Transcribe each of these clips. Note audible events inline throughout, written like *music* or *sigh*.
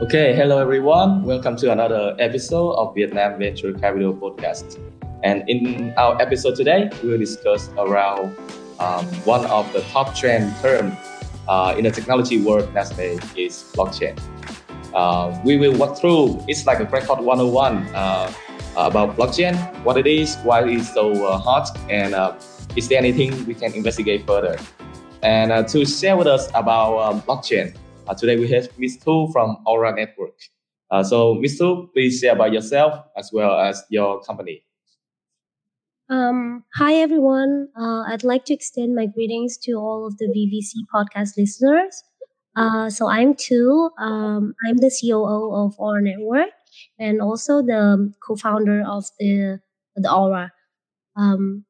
Okay, hello everyone. Welcome to another episode of Vietnam Venture Capital Podcast. And in our episode today, we will discuss around um, one of the top trend terms uh, in the technology world is blockchain. Uh, we will walk through it's like a record 101 uh, about blockchain, what it is, why it is so uh, hot, and uh, is there anything we can investigate further? And uh, to share with us about blockchain, uh, today we have Ms. Thu from Aura Network. Uh, so, Ms. Thu, please share about yourself as well as your company. Um, hi, everyone. Uh, I'd like to extend my greetings to all of the VVC podcast listeners. Uh, so, I'm Thu. Um, I'm the COO of Aura Network and also the co founder of the, the Aura. Um,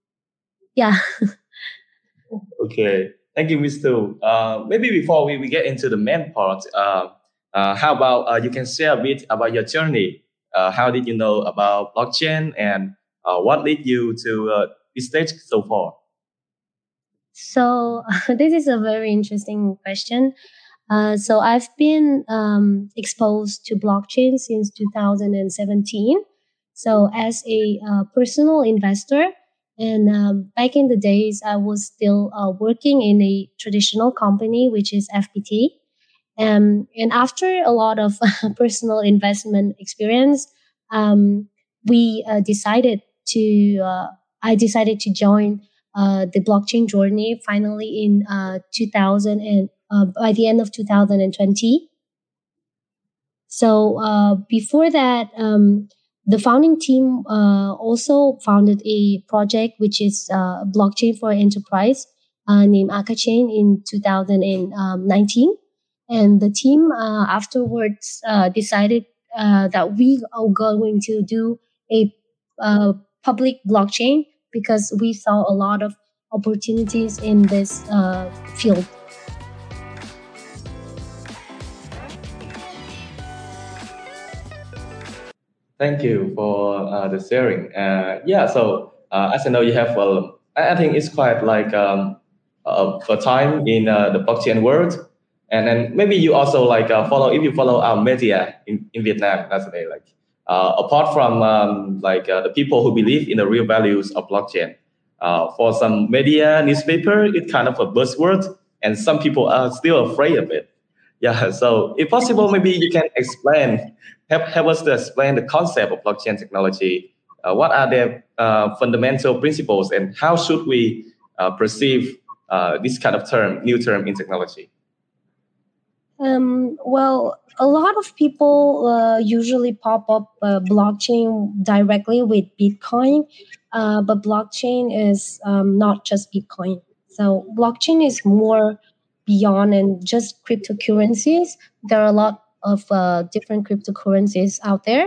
yeah. *laughs* okay. Thank you, Mr. Uh, maybe before we, we get into the main part, uh, uh, how about uh, you can share a bit about your journey? Uh, how did you know about blockchain and uh, what led you to this stage so far? So *laughs* this is a very interesting question. so I've been um, exposed to blockchain since 2017. So as a personal investor, and um, back in the days, I was still uh, working in a traditional company, which is FPT. Um, and after a lot of *laughs* personal investment experience, um, we uh, decided to, uh, I decided to join uh, the blockchain journey finally in uh, 2000 and uh, by the end of 2020. So before that, um, the founding team uh, also founded a project which is uh, blockchain for enterprise uh, named Akachain in 2019. And the team uh, afterwards uh, decided uh, that we are going to do a public blockchain because we saw a lot of opportunities in this field. Thank you for uh, the sharing. Uh, yeah, so uh, as I know, you have, well, I think it's quite like um, a time in uh, the blockchain world. And then maybe you also like uh, follow, if you follow our media in, in Vietnam, that's the like, uh, apart from um, like the people who believe in the real values of blockchain, for some media, newspaper, it's kind of a buzzword, and some people are still afraid of it. Yeah, so if possible, maybe you can explain help, help us to explain the concept of blockchain technology. Uh, what are the uh, fundamental principles and how should we uh, perceive uh, this kind of term, new term in technology? Um, well, a lot of people uh, usually pop up uh, blockchain directly with Bitcoin, but blockchain is um, not just Bitcoin. So blockchain is more beyond and just cryptocurrencies. There are a lot of uh, different cryptocurrencies out there.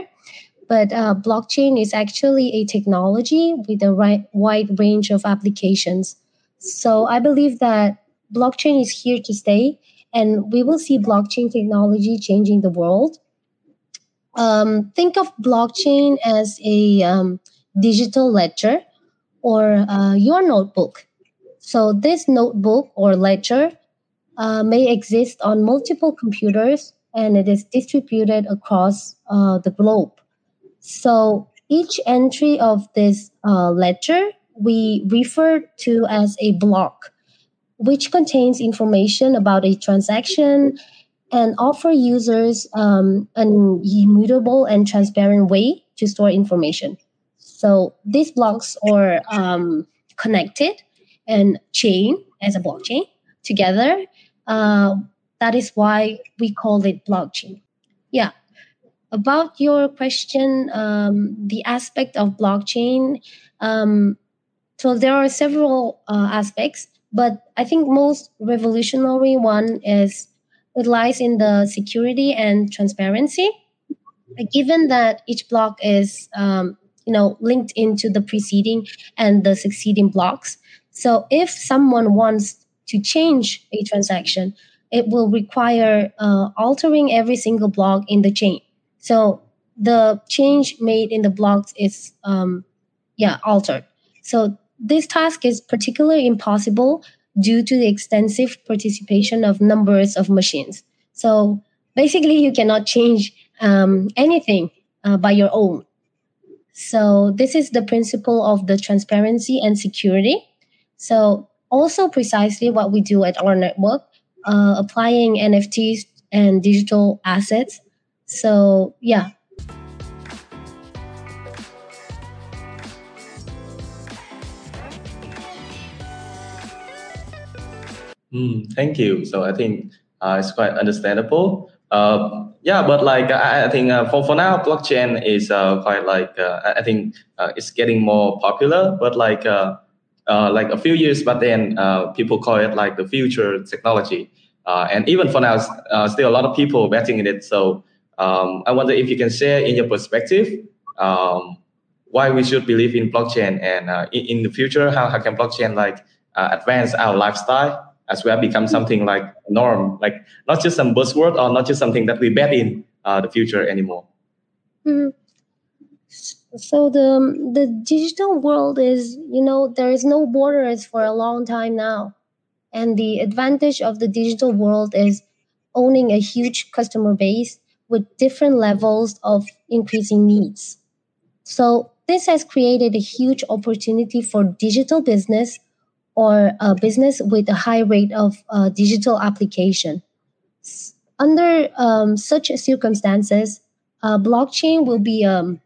But uh, blockchain is actually a technology with a wide range of applications. So I believe that blockchain is here to stay, and we will see blockchain technology changing the world. Um, think of blockchain as a um, digital ledger or uh, your notebook. So, this notebook or ledger uh, may exist on multiple computers and it is distributed across uh, the globe. So each entry of this uh, ledger we refer to as a block, which contains information about a transaction and offer users um, an immutable and transparent way to store information. So these blocks are um, connected and chain as a blockchain together uh, that is why we call it blockchain. Yeah. About your question, um, the aspect of blockchain, um, so there are several uh, aspects, but I think most revolutionary one is it lies in the security and transparency. Given that each block is, um, you know, linked into the preceding and the succeeding blocks, so if someone wants to change a transaction, it will require uh, altering every single block in the chain. So the change made in the blocks is um, yeah altered. So this task is particularly impossible due to the extensive participation of numbers of machines. So basically you cannot change um, anything uh, by your own. So this is the principle of the transparency and security. So also precisely what we do at Aura Network, uh, applying NFTs and digital assets. So yeah, Mm, thank you. So I think uh, it's quite understandable. Uh, yeah, but like I, I think uh, for for now, blockchain is uh, quite like uh, I think uh, it's getting more popular. But like uh, like a few years but then, uh, people call it like the future technology. Uh, and even for now, uh, still a lot of people betting in it. So um, I wonder if you can share in your perspective um, why we should believe in blockchain and uh, in, in the future, how, how can blockchain like uh, advance our lifestyle as well become something like norm, like not just some buzzword or not just something that we bet in the future anymore. Mhm. So the the digital world is, you know, there is no borders for a long time now. And the advantage of the digital world is owning a huge customer base with different levels of increasing needs. So this has created a huge opportunity for digital business or a business with a high rate of uh, digital application. Under um, such circumstances, uh, blockchain will be um,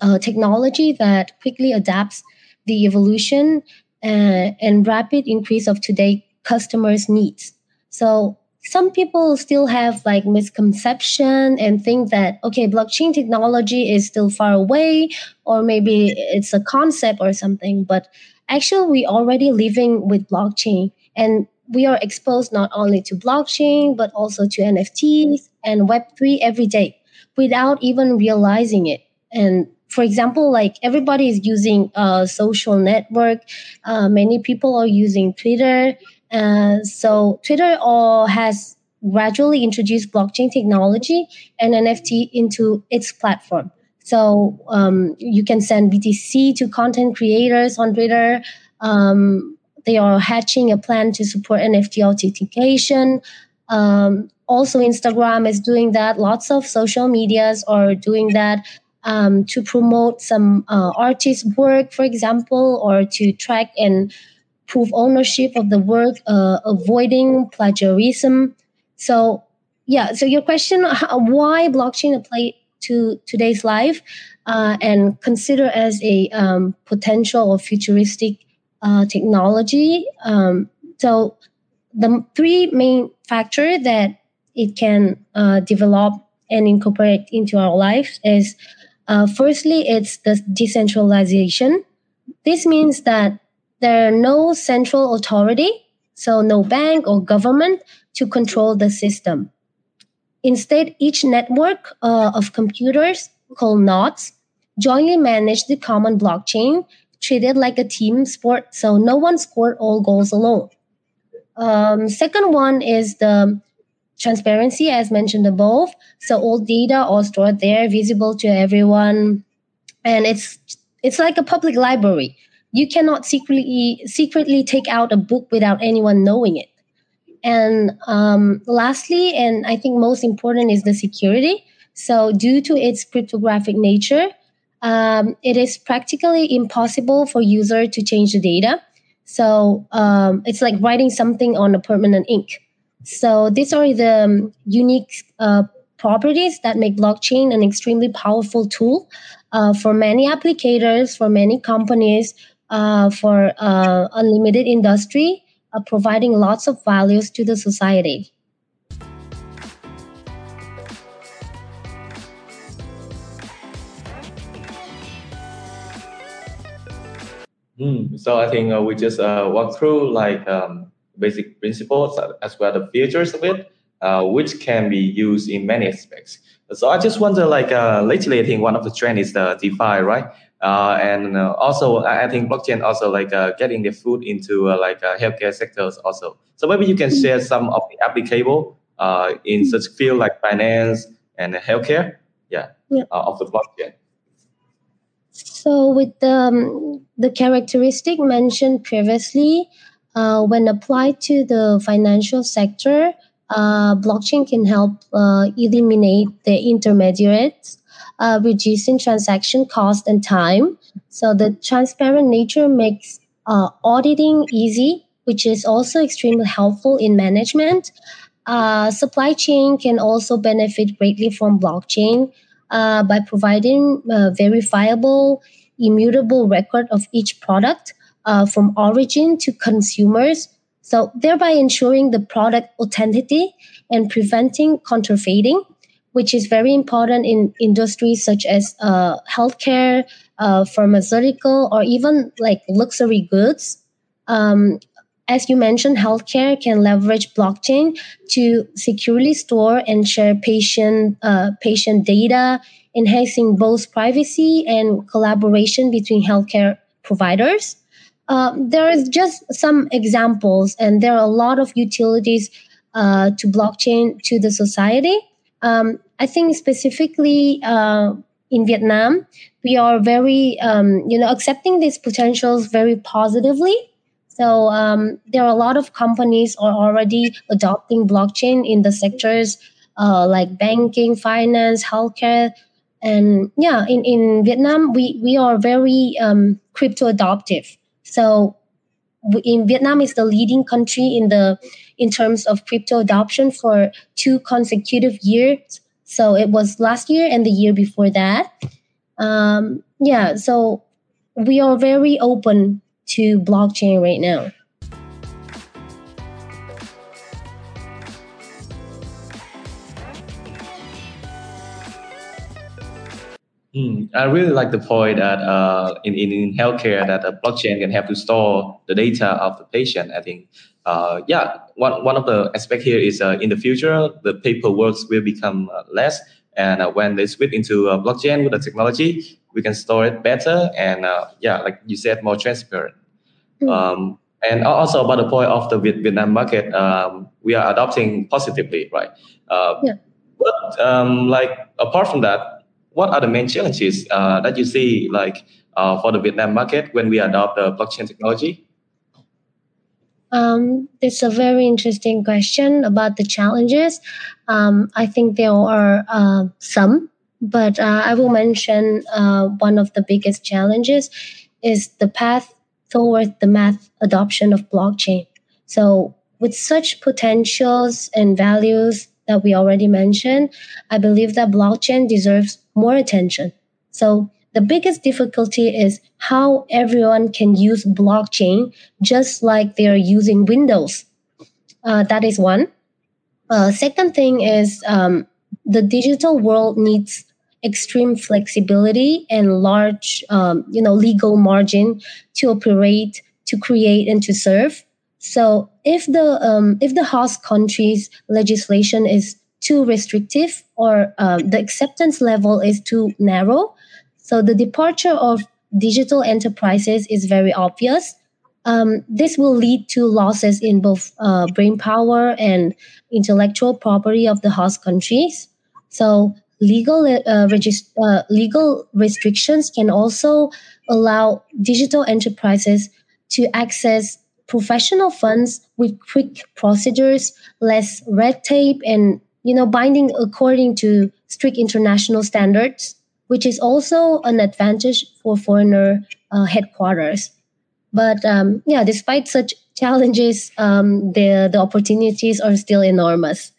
a technology that quickly adapts the evolution uh, and rapid increase of today customers' needs. So some people still have like misconception and think that okay, blockchain technology is still far away, or maybe it's a concept or something. But actually, we already living with blockchain, and we are exposed not only to blockchain but also to NFTs and Web three every day without even realizing it. And for example, like everybody is using a social network. Uh, many people are using Twitter. Uh, so Twitter all has gradually introduced blockchain technology and NFT into its platform. So um, you can send BTC to content creators on Twitter. Um, they are hatching a plan to support NFT authentication. Um, also, Instagram is doing that. Lots of social medias are doing that um, to promote some uh, artist work, for example, or to track and prove ownership of the work, uh, avoiding plagiarism. So, yeah. So your question, why blockchain apply to today's life, uh, and consider as a um, potential or futuristic uh, technology. Um, so the three main factor that it can uh, develop and incorporate into our lives is uh, firstly it's the decentralization. This means that there are no central authority so no bank or government to control the system. Instead each network uh, of computers called nodes jointly manage the common blockchain treated like a team sport so no one scored all goals alone. Um, second one is the transparency, as mentioned above. So all data are stored there, visible to everyone, and it's it's like a public library. You cannot secretly secretly take out a book without anyone knowing it. And um, lastly, and I think most important is the security. So due to its cryptographic nature, um, it is practically impossible for user to change the data. So um, it's like writing something on a permanent ink. So these are the um, unique uh, properties that make blockchain an extremely powerful tool uh, for many applicators, for many companies, uh, for uh, unlimited industry, uh, providing lots of values to the society. Mm, so I think uh, we just walk through like um, basic principles as well the features of it, uh, which can be used in many aspects. So I just wonder, like uh, lately, I think one of the trend is the DeFi, right? Uh, and uh, also, I think blockchain also like uh, getting the food into uh, like uh, healthcare sectors also. So maybe you can share some of the applicable uh, in such field like finance and healthcare, yeah, Yeah. of the blockchain. So with the, um, the characteristic mentioned previously, uh, when applied to the financial sector, uh, blockchain can help uh, eliminate the intermediaries, uh, reducing transaction cost and time. So the transparent nature makes uh, auditing easy, which is also extremely helpful in management. Uh, supply chain can also benefit greatly from blockchain by providing verifiable, immutable record of each product uh, from origin to consumers. So thereby ensuring the product authenticity and preventing counterfeiting, which is very important in industries such as uh, healthcare, uh, pharmaceutical, or even like luxury goods. Um, as you mentioned, healthcare can leverage blockchain to securely store and share patient uh, patient data, enhancing both privacy and collaboration between healthcare providers. Um, there is just some examples, and there are a lot of utilities uh, to blockchain to the society. Um, I think specifically uh, in Vietnam, we are very, um, you know, accepting these potentials very positively so um, there are a lot of companies are already adopting blockchain in the sectors uh, like banking, finance, healthcare, and yeah, in, in Vietnam we we are very um, crypto adoptive. So in Vietnam is the leading country in the in terms of crypto adoption for two consecutive years. So it was last year and the year before that. Um, yeah, so we are very open to blockchain right now? Mm, I really like the point that uh, in, in, in healthcare that a blockchain can help to store the data of the patient. I think, uh, yeah, one, one of the aspect here is uh, in the future, the paperwork will become uh, less. And uh, when they switch into uh, blockchain with the technology, we can store it better. And yeah, like you said, more transparent. Mm. Um, and also about the point of the Vietnam market, um, we are adopting positively, right? Uh, yeah. But um, like apart from that, what are the main challenges uh, that you see like uh, for the Vietnam market when we adopt the blockchain technology? Um, it's a very interesting question about the challenges. Um, I think there are uh, some, but uh, I will mention uh, one of the biggest challenges is the path toward the mass adoption of blockchain. So, with such potentials and values that we already mentioned, I believe that blockchain deserves more attention. So, the biggest difficulty is how everyone can use blockchain just like they are using Windows. Uh, that is one. Uh, second thing is um, the digital world needs extreme flexibility and large, um, you know, legal margin to operate, to create, and to serve. So if the um, if the host country's legislation is too restrictive or um, the acceptance level is too narrow, so the departure of digital enterprises is very obvious. Um, this will lead to losses in both uh, brain power and intellectual property of the host countries. So legal uh, regist- uh, legal restrictions can also allow digital enterprises to access professional funds with quick procedures, less red tape, and you know binding according to strict international standards, which is also an advantage for foreigner uh, headquarters. But um, yeah, despite such challenges, um, the the opportunities are still enormous.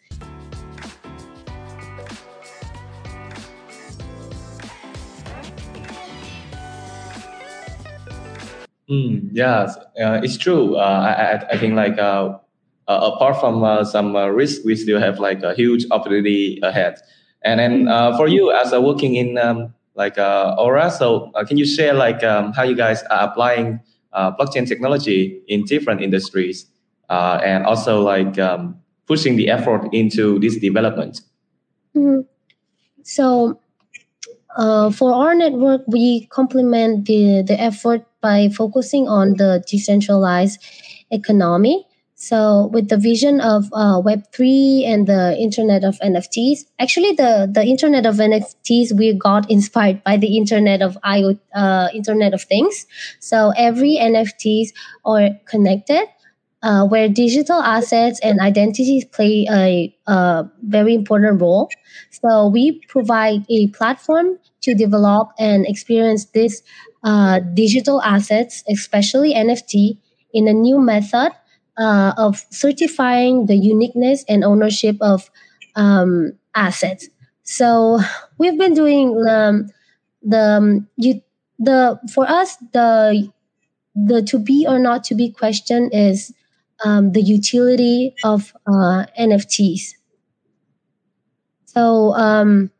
Mm, yes, uh, it's true. Uh, I, I think like uh, uh apart from uh, some uh, risk, we still have like a huge opportunity ahead. And then for you as a working in um, like Aura, so can you share like um, how you guys are applying blockchain technology in different industries, and also like um, pushing the effort into this development? Mm-hmm. So uh, for Aura Network, we complement the, the effort by focusing on the decentralized economy. So, with the vision of uh, Web3 and the Internet of NFTs, actually, the, the Internet of NFTs, we got inspired by the Internet of IoT, uh, Internet of Things. So, every NFTs are connected uh, where digital assets and identities play a, a very important role. So we provide a platform to develop and experience these uh, digital assets, especially NFT, in a new method uh, of certifying the uniqueness and ownership of um, assets. So we've been doing um, the um, you the for us the the to be or not to be question is um, the utility of uh, NFTs. So um,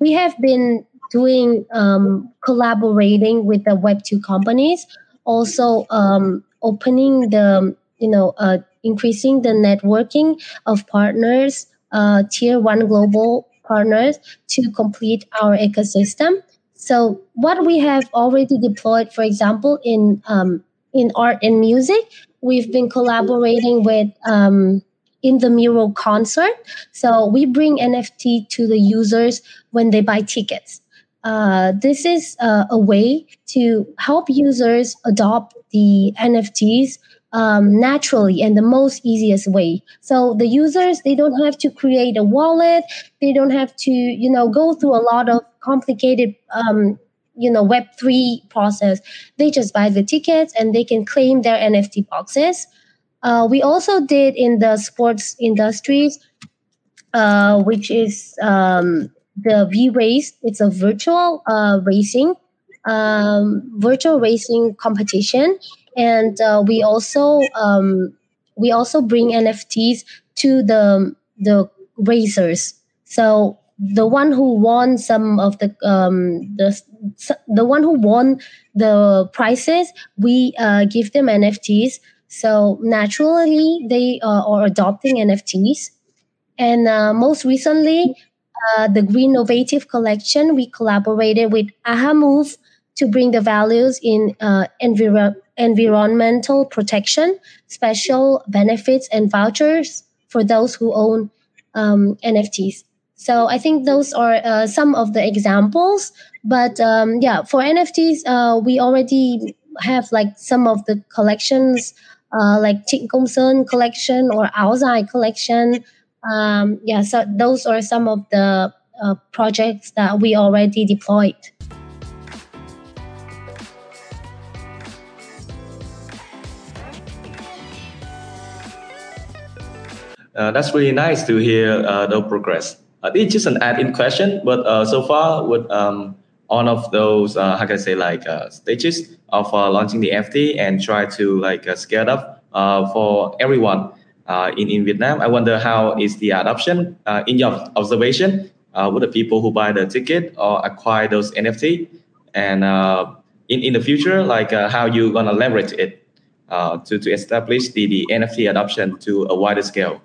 we have been doing um, collaborating with the Web two companies, also um, opening the you know uh, increasing the networking of partners, uh, tier one global partners to complete our ecosystem. So what we have already deployed, for example, in um, in art and music, we've been collaborating with um, in the mural concert. So we bring NFT to the users when they buy tickets. Uh, this is uh, a way to help users adopt the NFTs um, naturally and the most easiest way. So the users they don't have to create a wallet. They don't have to you know go through a lot of complicated um, you know web 3 process they just buy the tickets and they can claim their nft boxes. Uh, we also did in the sports industries uh, which is um, the v race it's a virtual uh, racing um, virtual racing competition. And uh, we also um, we also bring nfts to the the racers. So the one who won some of the um, the the one who won the prizes, we uh, give them NFTs. So naturally, they uh, are adopting NFTs. And uh, most recently, uh, the Green Innovative Collection, we collaborated with AhaMove to bring the values in uh, enviro- environmental protection, special benefits, and vouchers for those who own um, NFTs. So I think those are uh, some of the examples. But um, yeah, for NFTs, uh, we already have like some of the collections, uh, like Công Sơn collection or Dài collection. Um, yeah, so those are some of the uh, projects that we already deployed. Uh, that's really nice to hear uh, the progress. Uh, it's just an add-in question, but uh, so far with um, all of those, uh, how can I say, like uh, stages of uh, launching the NFT and try to like uh, scale up uh, for everyone in in Vietnam. I wonder how is the adoption in your observation with the people who buy the ticket or acquire those NFT, and in in the future, like how you gonna leverage it to to establish the the NFT adoption to a wider scale.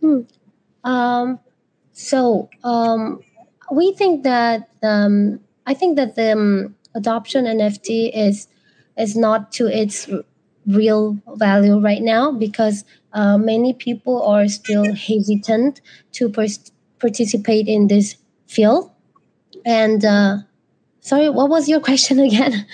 Hmm. Um, so um, we think that um, I think that the um, adoption NFT is is not to its real value right now because uh, many people are still hesitant to pers- participate in this field. And uh, sorry, what was your *laughs* question again?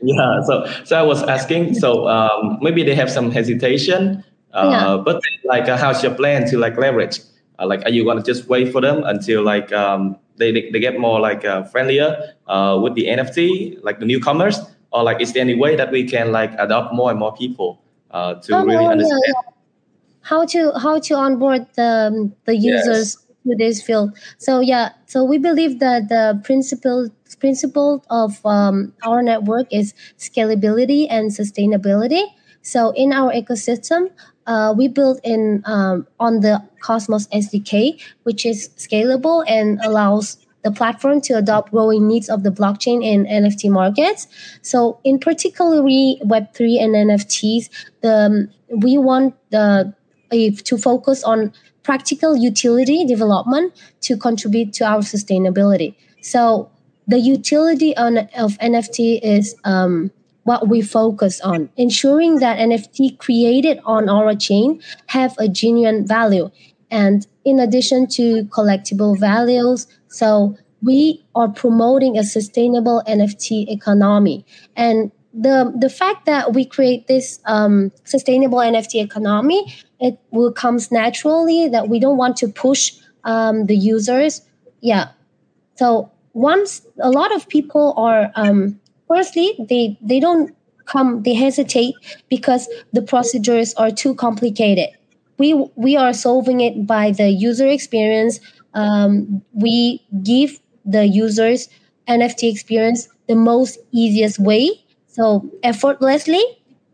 Yeah, so so I was asking, so um, maybe they have some hesitation, yeah. uh, but like, uh, how's your plan to like leverage? Uh, like, are you gonna just wait for them until like um, they, they they get more like uh, friendlier uh, with the NFT, like the newcomers, or like is there any way that we can like adopt more and more people uh, to Oh really no, understand? yeah. how to how to onboard the the Yes. users to this field so yeah so we believe that the principle principle of um, Aura Network is scalability and sustainability so in our ecosystem uh, we built in um, on the cosmos sdk which is scalable and allows the platform to adopt growing needs of the blockchain and nft markets so in particularly web3 and nfts the um, we want the if to focus on practical utility development to contribute to our sustainability. So the utility on, of NFT is um, what we focus on, ensuring that NFT created on our chain have a genuine value. And in addition to collectible values, so we are promoting a sustainable NFT economy. And the the fact that we create this um, sustainable NFT economy, it will comes naturally that we don't want to push um, the users. Yeah. So once a lot of people are um, firstly they they don't come they hesitate because the procedures are too complicated. We we are solving it by the user experience. Um, we give the users NFT experience the most easiest way so effortlessly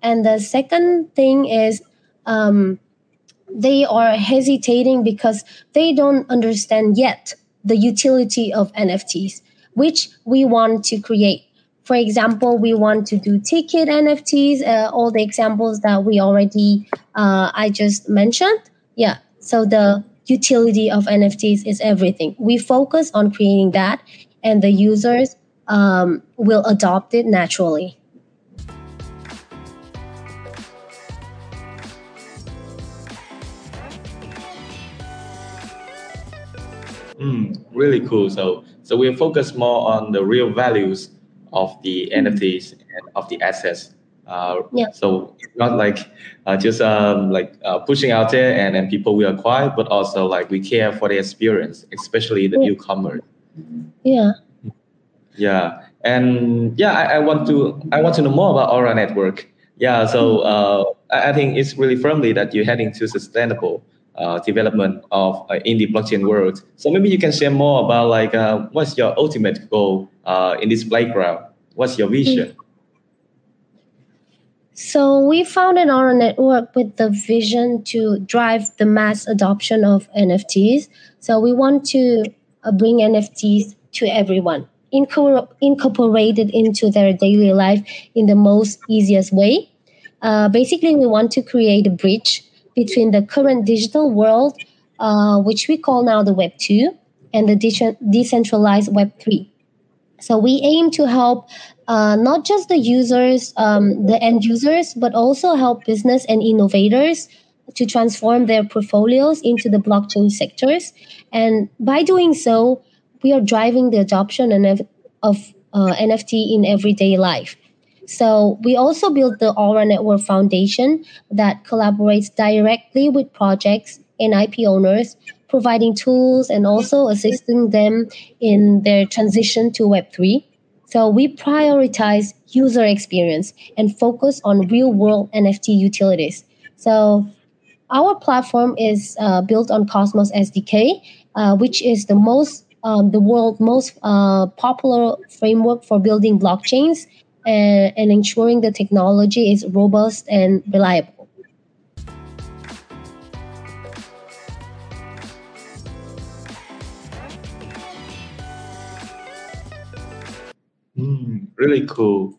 and the second thing is um, they are hesitating because they don't understand yet the utility of nfts which we want to create for example we want to do ticket nfts uh, all the examples that we already uh, i just mentioned. Yeah so the utility of nfts is everything. We focus on creating that and the users um, will adopt it naturally. Mm, really cool. So so we focus more on the real values of the NFTs and of the assets. Uh, yeah. so it's not like uh, just um, like uh, pushing out there and then people will acquire, but also like we care for the experience, especially the yeah. newcomer. yeah. Yeah, and yeah, I, I want to I want to know more about Aura Network. Yeah, so uh, I, I think it's really firmly that you're heading to sustainable uh, development of uh, in the blockchain world. So maybe you can share more about like uh, what's your ultimate goal uh, in this playground? What's your vision? So we founded Aura Network with the vision to drive the mass adoption of NFTs. So we want to uh, bring NFTs to everyone, incorpor- incorporated into their daily life in the most easiest way. Uh, basically, we want to create a bridge between the current digital world, uh, which we call now the Web 2, and the de- decentralized Web 3. So we aim to help uh, not just the users, um, the end users, but also help business and innovators to transform their portfolios into the blockchain sectors. And by doing so, we are driving the adoption of, of uh, NFT in everyday life. So we also built the Aura Network Foundation that collaborates directly with projects and IP owners, providing tools and also assisting them in their transition to Web3. So we prioritize user experience and focus on real world NFT utilities. So our platform is uh, built on Cosmos SDK, uh, which is the most um, the world most uh, popular framework for building blockchains and, and ensuring the technology is robust and reliable. Mm, really cool.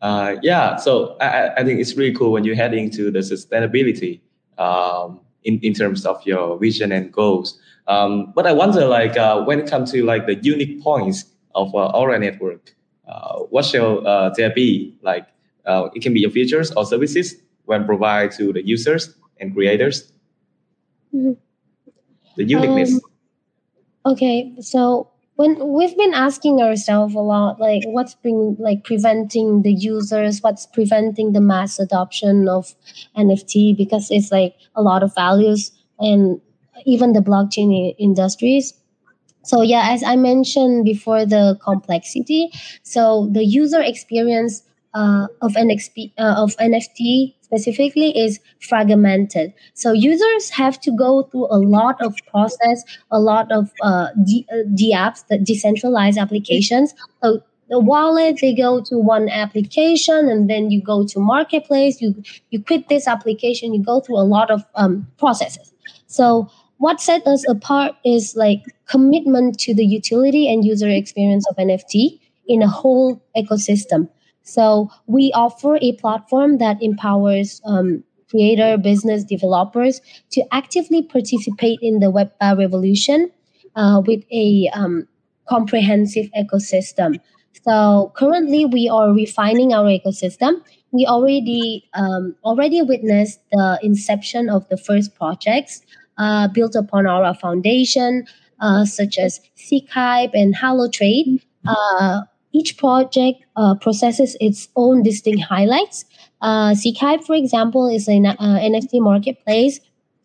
Uh, yeah, so I, I think it's really cool when you're heading to the sustainability um, in, in terms of your vision and goals. Um, but I wonder, like, uh, when it comes to like the unique points of uh, Aura Network, what shall uh, there be? Like, uh, it can be your features or services when provide to the users and creators, Mhm. the uniqueness. Um, okay, so when we've been asking ourselves a lot, like what's been like preventing the users, what's preventing the mass adoption of NFT because it's like a lot of values and even the blockchain industries So yeah, as I mentioned before, the complexity. So the user experience uh, of uh, of NFT specifically is fragmented. So users have to go through a lot of process, a lot of uh, D, uh, D apps, the decentralized applications. So the wallet, they go to one application, and then you go to marketplace. You you quit this application. You go through a lot of um, processes. So what set us apart is like commitment to the utility and user experience of NFT in a whole ecosystem. So we offer a platform that empowers um, creator, business developers to actively participate in the Web uh, revolution uh, with a um, comprehensive ecosystem. So currently, we are refining our ecosystem. We already um, already witnessed the inception of the first projects uh, built upon our foundation, uh, such as Hype and HaloTrade. Uh, each project uh, processes its own distinct highlights. Uh, Seekhype, for example, is an uh, NFT marketplace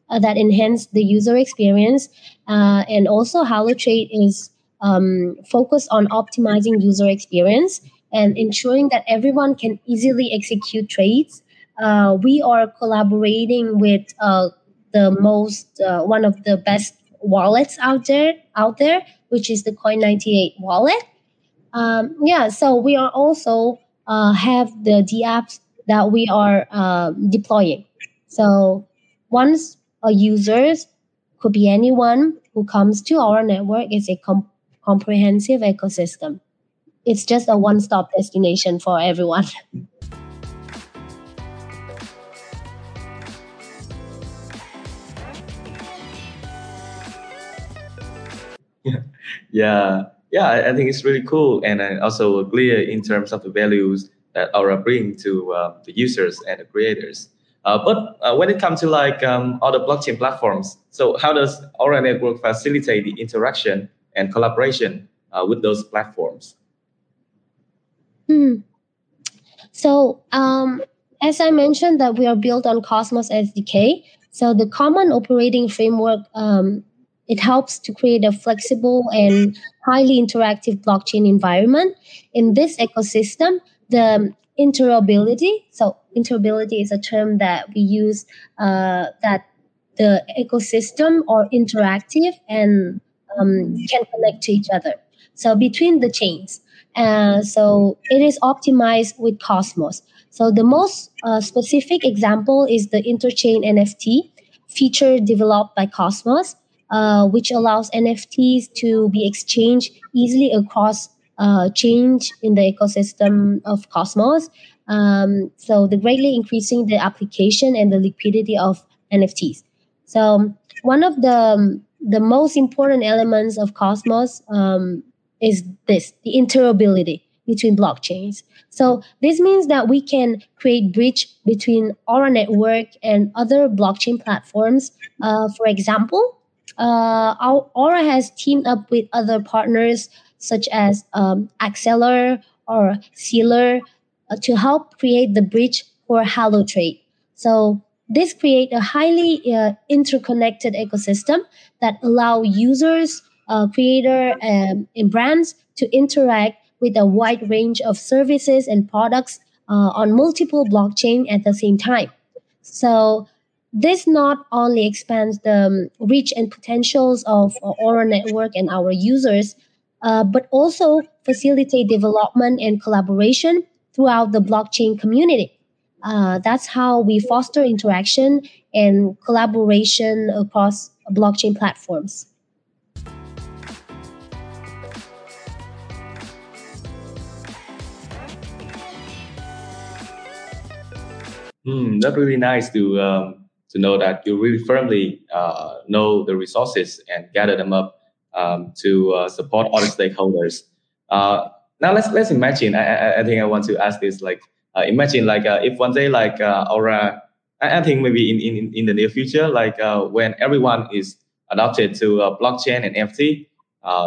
uh, that enhance the user experience, uh, and also HaloTrade is um, focused on optimizing user experience and ensuring that everyone can easily execute trades. Uh, we are collaborating with uh, the most uh, one of the best wallets out there out there, which is the Coin98 wallet. Um, yeah, so we are also uh, have the D apps that we are uh, deploying. So once a users could be anyone who comes to our network is a com- comprehensive ecosystem. It's just a one-stop destination for everyone. *laughs* *laughs* Yeah, yeah, I, I think it's really cool and also clear in terms of the values that Aura bring to uh, the users and the creators. Uh, but uh, when it comes to like um, other blockchain platforms, so how does Aura Network facilitate the interaction and collaboration uh, with those platforms? Hmm. So, um, as I mentioned, that we are built on Cosmos SDK. So the common operating framework um, it helps to create a flexible and highly interactive blockchain environment. In this ecosystem, the interoperability, so interoperability is a term that we use uh, that the ecosystem are interactive and um, can connect to each other. So between the chains. Uh, so it is optimized with Cosmos. So the most uh, specific example is the interchain NFT feature developed by Cosmos uh, which allows NFTs to be exchanged easily across uh, change in the ecosystem of Cosmos. Um, so the greatly increasing the application and the liquidity of NFTs. So one of the the most important elements of Cosmos um, is this: the interoperability between blockchains. So this means that we can create bridge between our network and other blockchain platforms. Uh, for example, uh, Aura has teamed up with other partners such as um, Axelar or Celer uh, to help create the bridge for HaloTrade. So this create a highly uh, interconnected ecosystem that allow users, uh, creator, um, and brands to interact with a wide range of services and products uh, on multiple blockchain at the same time. So this not only expands the um, reach and potentials of uh, Aura Network and our users, uh, but also facilitate development and collaboration throughout the blockchain community. Uh, that's how we foster interaction and collaboration across blockchain platforms. Hmm, that's really nice to um, to know that you really firmly uh, know the resources and gather them up um, to uh, support other stakeholders. Uh, now let's let's imagine. I, I, I, think I want to ask this. Like, uh, imagine like uh, if one day like uh, Aura, I, I, think maybe in, in in the near future, like when everyone is adopted to blockchain and NFT.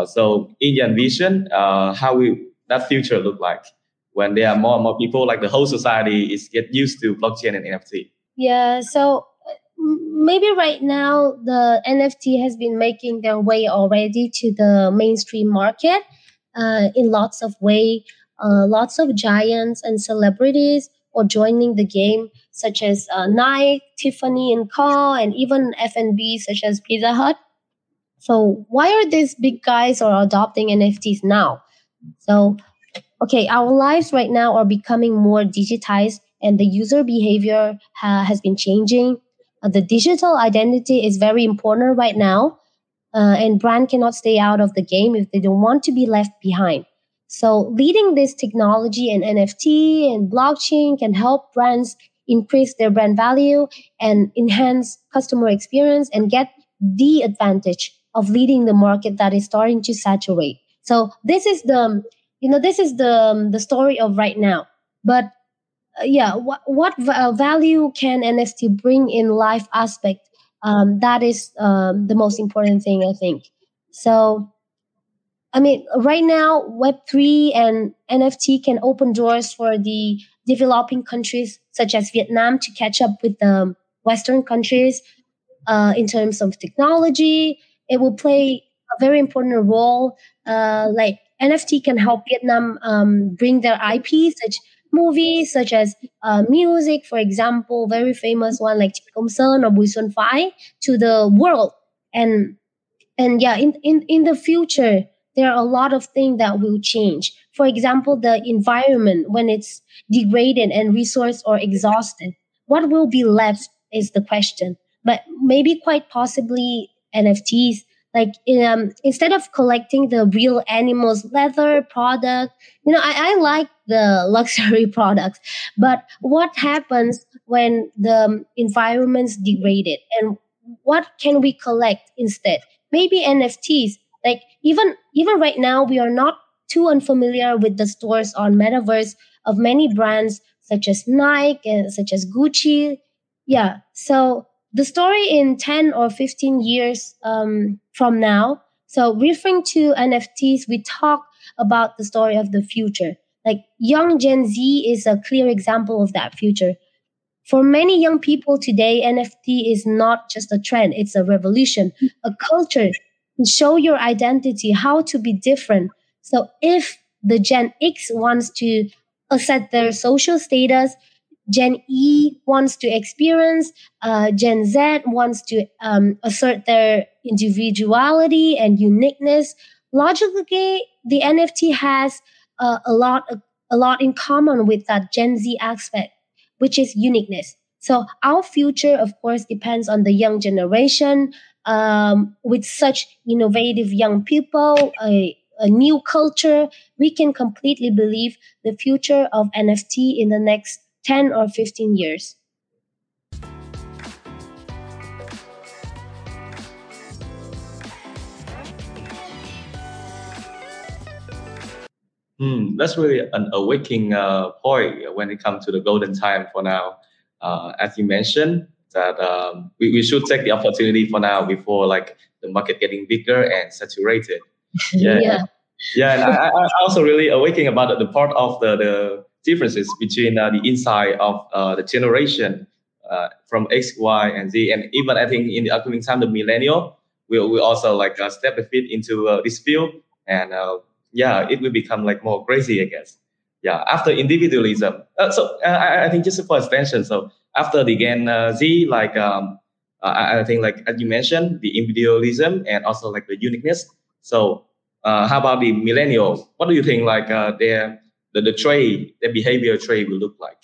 so in your vision, how will that future look like when there are more and more people, like the whole society is get used to blockchain and NFT? Yeah. So maybe right now the NFT has been making their way already to the mainstream market uh, in lots of way. Uh, lots of giants and celebrities are joining the game, such as uh, Nike, Tiffany and Co, and even F&B such as Pizza Hut. So why are these big guys are adopting NFTs now? So, okay, our lives right now are becoming more digitized, and the user behavior ha- has been changing uh, the digital identity is very important right now, uh, and brand cannot stay out of the game if they don't want to be left behind. So, leading this technology and NFT and blockchain can help brands increase their brand value and enhance customer experience and get the advantage of leading the market that is starting to saturate. So, this is the you know this is the the story of right now. But yeah what, what uh, value can nft bring in life aspect um, that is um, the most important thing i think so I mean, right now, Web3 and NFT can open doors for the developing countries such as Vietnam to catch up with the Western countries uh, in terms of technology. It will play a very important role. Uh, like NFT can help Vietnam um, bring their IP, such movies, such as uh, music, for example, very famous one like Công Sơn or Xuân Phái, to the world. And and yeah, in, in, in the future, there are a lot of things that will change. For example, the environment when it's degraded and resource or exhausted, what will be left is the question. But maybe quite possibly NFTs like um, instead of collecting the real animals leather product you know I, I like the *laughs* luxury products. But what happens when the environment's degraded? And what can we collect instead? Maybe nfts like even even right now we are not too unfamiliar with the stores on metaverse of many brands such as nike and such as gucci. Yeah so the story in 10 or 15 years um, from now. So, referring to NFTs, we talk about the story of the future. Like young Gen Z is a clear example of that future. For many young people today, NFT is not just a trend, it's a revolution, a culture show your identity, how to be different. So, if the Gen X wants to assert their social status, Gen E wants to experience, uh, Gen Z wants to um, assert their individuality and uniqueness. Logically, the NFT has uh, a lot a lot in common with that Gen Z aspect, which is uniqueness. So our future, of course, depends on the young generation. Um, with such innovative young people, a, a new culture, we can completely believe the future of NFT in the next 10 or 15 years. Hmm, that's really an awakening uh, point when it comes to the golden time for now. Uh, as you mentioned, that um, we, we should take the opportunity for now before like the market getting bigger and saturated. *laughs* Yeah, yeah, yeah. and I, I also really awakening about the part of the the differences between uh, the inside of uh, the generation uh, from X, Y, and Z, and even I think in the upcoming time, the millennial will will also like uh, step a bit into uh, this field, and uh, yeah, it will become like more crazy, I guess. Yeah, after individualism. so I, I think just for extension, so after the Gen Z, like um, I, I think like as you mentioned, the individualism and also like the uniqueness. So how about the millennial? What do you think? Like their the, the trade, the behavior trade will look like?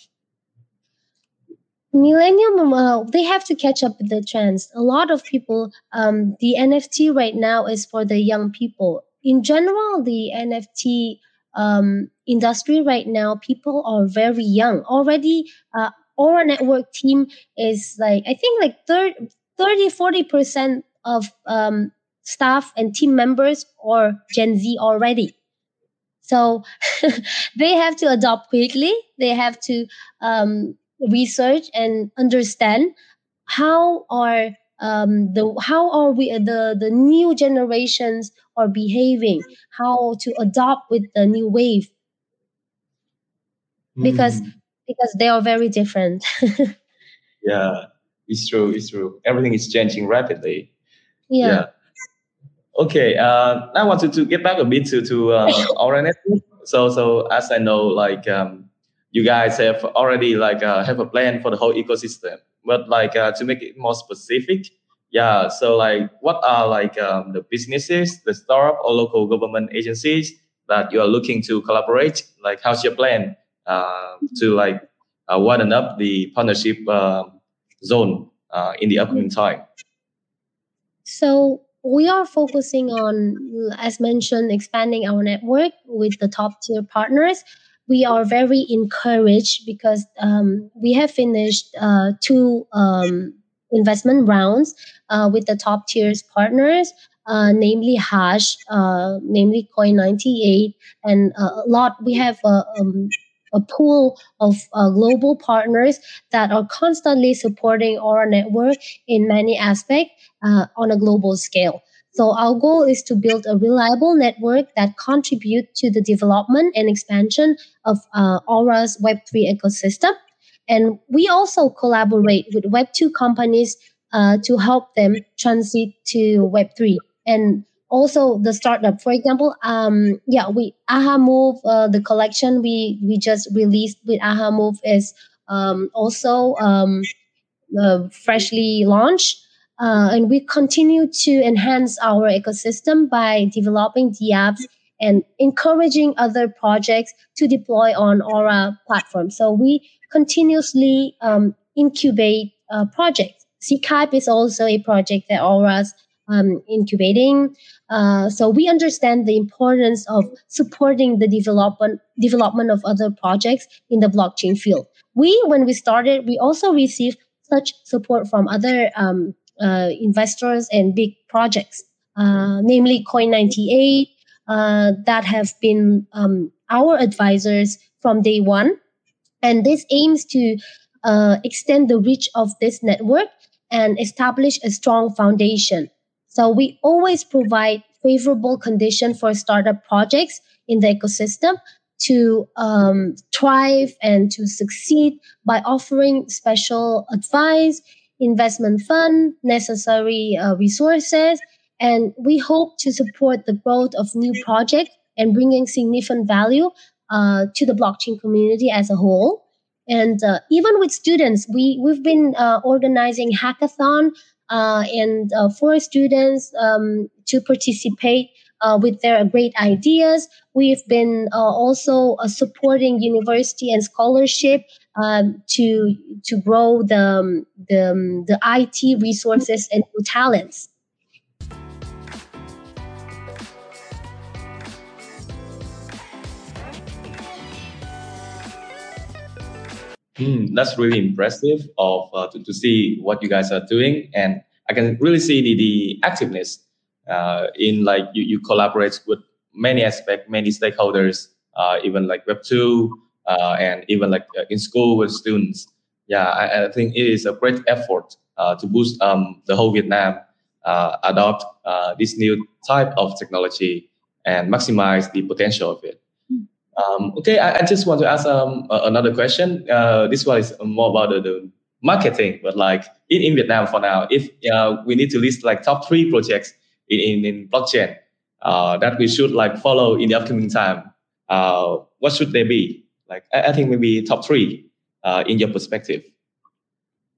Millennium, uh, they have to catch up with the trends. A lot of people, um, the NFT right now is for the young people. In general, the NFT um, industry right now, people are very young. Already, uh, Aura Network team is like, I think like 30, 30 40% of um, staff and team members are Gen Z already. So *laughs* they have to adopt quickly. They have to um, research and understand how are um, the how are we the the new generations are behaving, how to adopt with the new wave, because mm. because they are very different. *laughs* yeah, it's true. It's true. Everything is changing rapidly. yeah. yeah. Okay, uh, I wanted to get back a bit to to uh, *laughs* So so as I know, like um, you guys have already like uh, have a plan for the whole ecosystem, but like uh, to make it more specific, yeah. So like, what are like um, the businesses, the startup or local government agencies that you are looking to collaborate? Like, how's your plan uh, to like uh, widen up the partnership um, zone uh, in the upcoming time? So we are focusing on, as mentioned, expanding our network with the top tier partners. We are very encouraged because um, we have finished uh, two um, investment rounds uh, with the top tiers partners, uh, namely Hash, uh, namely Coin98, and uh, a lot. We have uh, um, a pool of uh, global partners that are constantly supporting our network in many aspects uh, on a global scale. So our goal is to build a reliable network that contribute to the development and expansion of uh, Aura's Web3 ecosystem. And we also collaborate with Web2 companies uh, to help them transit to Web3. And also the startup, for example, um, yeah, we AhaMove, uh, the collection we we just released with AhaMove is um, also um, uh, freshly launched. Uh, and we continue to enhance our ecosystem by developing the apps and encouraging other projects to deploy on Aura platform. So we continuously um, incubate uh, projects. Zcash is also a project that Aura's um, incubating. Uh, so we understand the importance of supporting the development development of other projects in the blockchain field. We, when we started, we also received such support from other um, uh, investors and big projects, uh, namely Coin98, uh, that have been um, our advisors from day one. And this aims to uh, extend the reach of this network and establish a strong foundation. So we always provide favorable condition for startup projects in the ecosystem to um, thrive and to succeed by offering special advice, investment fund, necessary uh, resources, and we hope to support the growth of new projects and bringing significant value uh, to the blockchain community as a whole. And uh, even with students, we we've been uh, organizing hackathon and uh, for students um, to participate uh, with their great ideas. We've been uh, also uh, supporting university and scholarship um, to to grow the, the the IT resources and talents. Mm, that's really impressive of uh, to, to see what you guys are doing, and I can really see the, the activeness uh, in like you, you collaborate with many aspects, many stakeholders, uh, even like Web two, uh, and even like uh, in school with students. Yeah, I, I think it is a great effort uh, to boost um, the whole Vietnam adopt this new type of technology and maximize the potential of it. Um, okay, I, I, just want to ask um, another question. Uh, this one is more about the, the, marketing, but like in, in Vietnam for now, if uh, we need to list like top three projects in, in, in blockchain uh, that we should like follow in the upcoming time, uh, what should they be? Like, I, I think maybe top three uh, in your perspective.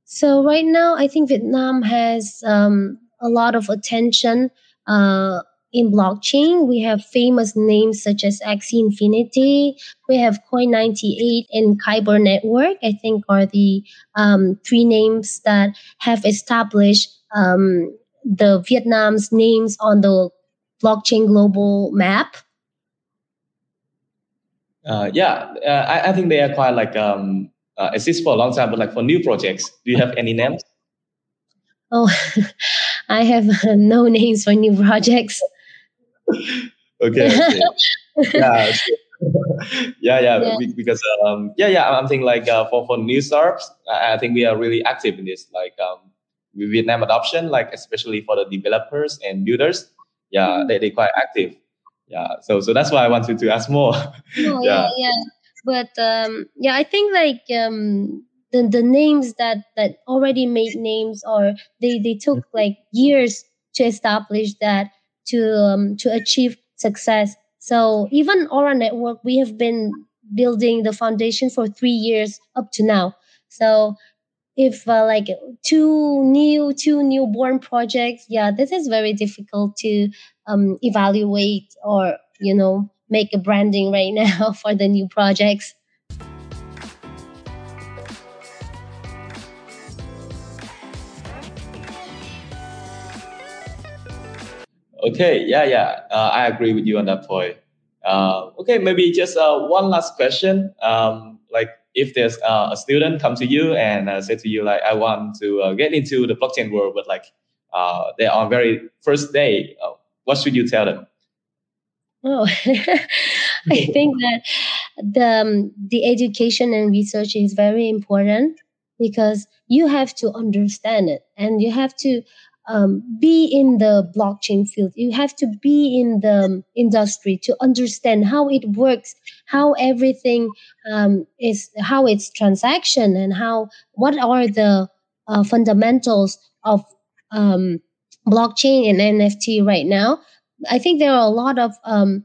So right now, I think Vietnam has um, a lot of attention uh, in blockchain, we have famous names such as Axie Infinity, we have Coin98 and Kyber Network, I think are the um, three names that have established um, the Vietnam's names on the blockchain global map. Uh, yeah, uh, I, I, think they are quite like um, uh, exist for a long time, but like for new projects, do you have any names? Oh, *laughs* I have *laughs* no names for new projects. *laughs* okay, okay. yeah, *laughs* *laughs* yeah, yeah, yeah, because um, yeah, yeah, I'm thinking like uh, for for new startups, I think we are really active in this, like um, Vietnam adoption, like especially for the developers and builders. Yeah, mm-hmm. they they quite active. Yeah, so so that's why I wanted to ask more. Oh, yeah. yeah, yeah, but um, yeah, I think like um, the the names that that already made names or they they took mm-hmm. like years to establish that to um, to achieve success. So even Aura Network, we have been building the foundation for three years up to now. So if uh, like two new two newborn projects, yeah, this is very difficult to um, evaluate or you know make a branding right *laughs* now for the new projects. Okay, yeah, yeah, uh, I agree with you on that point. Uh, okay, maybe just uh, one last question. Um, like, if there's uh, a student come to you and uh, say to you like, I want to uh, get into the blockchain world, but like they're on very first day, what should you tell them? Oh, *laughs* I think that the um, the education and research is very important because you have to understand it and you have to um, be in the blockchain field. You have to be in the industry to understand how it works, how everything um, is, how it's transaction, and how what are the uh, fundamentals of um, blockchain and NFT right now. I think there are a lot of um,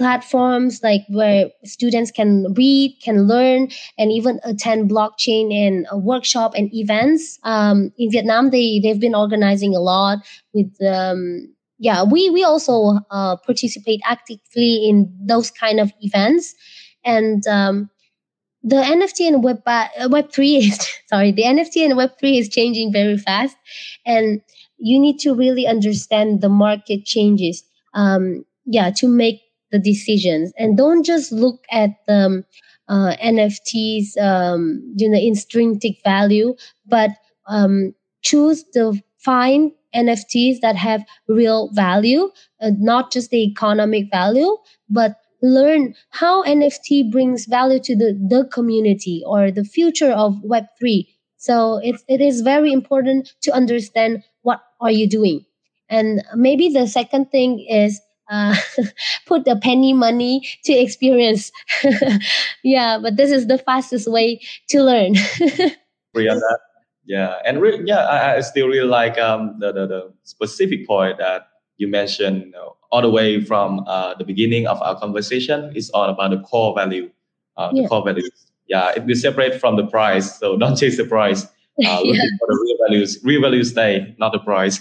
platforms like where students can read, can learn, and even attend blockchain and a workshop and events. Um, in Vietnam, they they've been organizing a lot with. Um, yeah, we we also uh, participate actively in those kind of events, and um, the NFT and Web uh, Web three is *laughs* sorry, the NFT and Web three is changing very fast, and you need to really understand the market changes. Um, yeah, to make the decisions, and don't just look at the um, uh, NFTs, um, you know, intrinsic value, but um, choose the find NFTs that have real value, uh, not just the economic value, but learn how NFT brings value to the, the community or the future of Web3. So it, it is very important to understand what are you doing. And maybe the second thing is uh, *laughs* put the penny money to experience. *laughs* yeah, but this is the fastest way to learn. *laughs* That. Yeah, and yeah, I, I still really like um, the, the, the specific point that you mentioned you know, all the way from uh, the beginning of our conversation is all about the core value, uh, the Yeah. core values. Yeah, it will separate from the price. So don't chase the price. Uh, yeah. looking for the real values. Real values stay, not the price.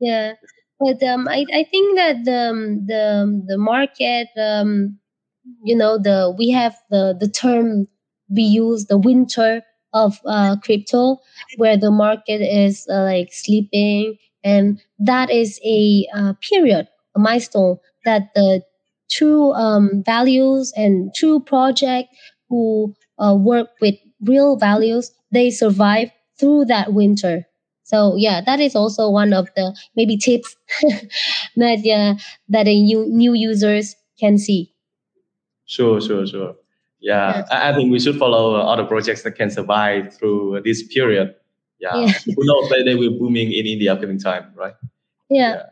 Yeah, but um, I, I think that the um, the um, the market um, you know the we have the the term we use the winter of uh, crypto where the market is uh, like sleeping and that is a uh, period a milestone that the true um, values and true project who uh, work with real values they survive through that winter so yeah that is also one of the maybe tips *laughs* that yeah that a new, new users can see Sure, sure, sure. yeah I, I think we should follow other projects that can survive through this period. Yeah, yeah *laughs* who knows? They, they will booming in, in the upcoming time, right? yeah Yeah.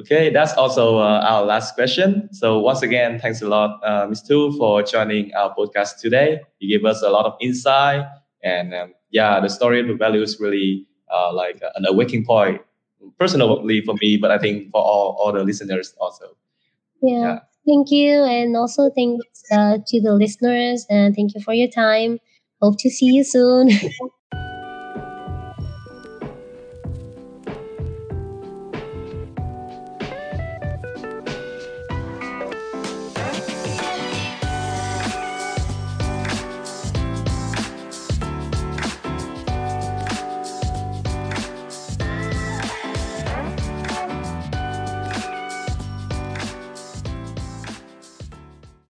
Okay, that's also uh, our last question. So once again, thanks a lot, uh, Ms. Thu, for joining our podcast today. You gave us a lot of insight, and um, yeah, the story of the values really uh, like an awakening point, personally for me, but I think for all, all the listeners also. Yeah, Yeah, thank you. And also thanks uh, to the listeners and thank you for your time. Hope to see you soon. *laughs*